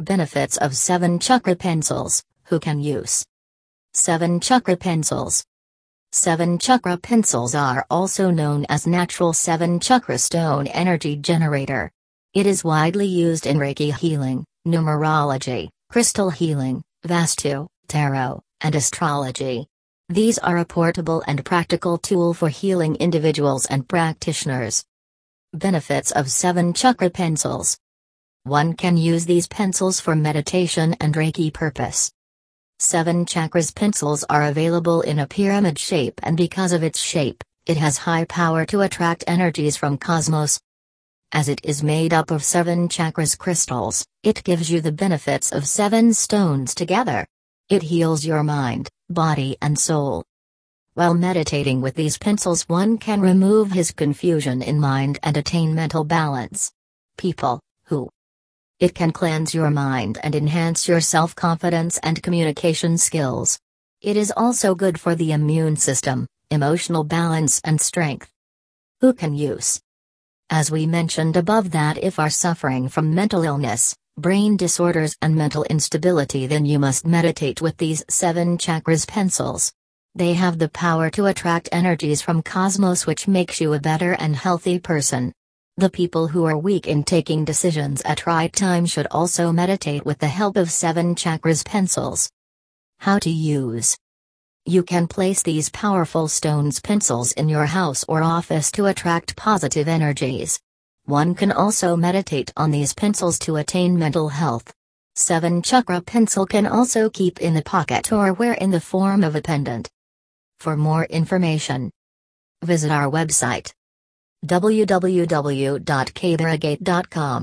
Benefits of 7 chakra pencils, who can use 7 chakra pencils. 7 chakra pencils are also known as natural 7 chakra stone energy generator. It is widely used in Reiki healing, numerology, crystal healing, Vastu, tarot, and astrology. These are a portable and practical tool for healing individuals and practitioners. Benefits of 7 chakra pencils. One can use these pencils for meditation and Reiki purpose. 7 chakras pencils are available in a pyramid shape and because of its shape, it has high power to attract energies from cosmos. As it is made up of 7 chakras crystals, it gives you the benefits of 7 stones together. It heals your mind, body and soul. While meditating with these pencils one can remove his confusion in mind and attain mental balance. People, it can cleanse your mind and enhance your self confidence and communication skills. It is also good for the immune system, emotional balance, and strength. Who can use? As we mentioned above, that if are suffering from mental illness, brain disorders, and mental instability, then you must meditate with these seven chakras pencils. They have the power to attract energies from cosmos, which makes you a better and healthy person. The people who are weak in taking decisions at right time should also meditate with the help of 7 chakras pencils. How to use You can place these powerful stones pencils in your house or office to attract positive energies. One can also meditate on these pencils to attain mental health. 7 chakra pencil can also keep in the pocket or wear in the form of a pendant. For more information, visit our website www.kbaragate.com.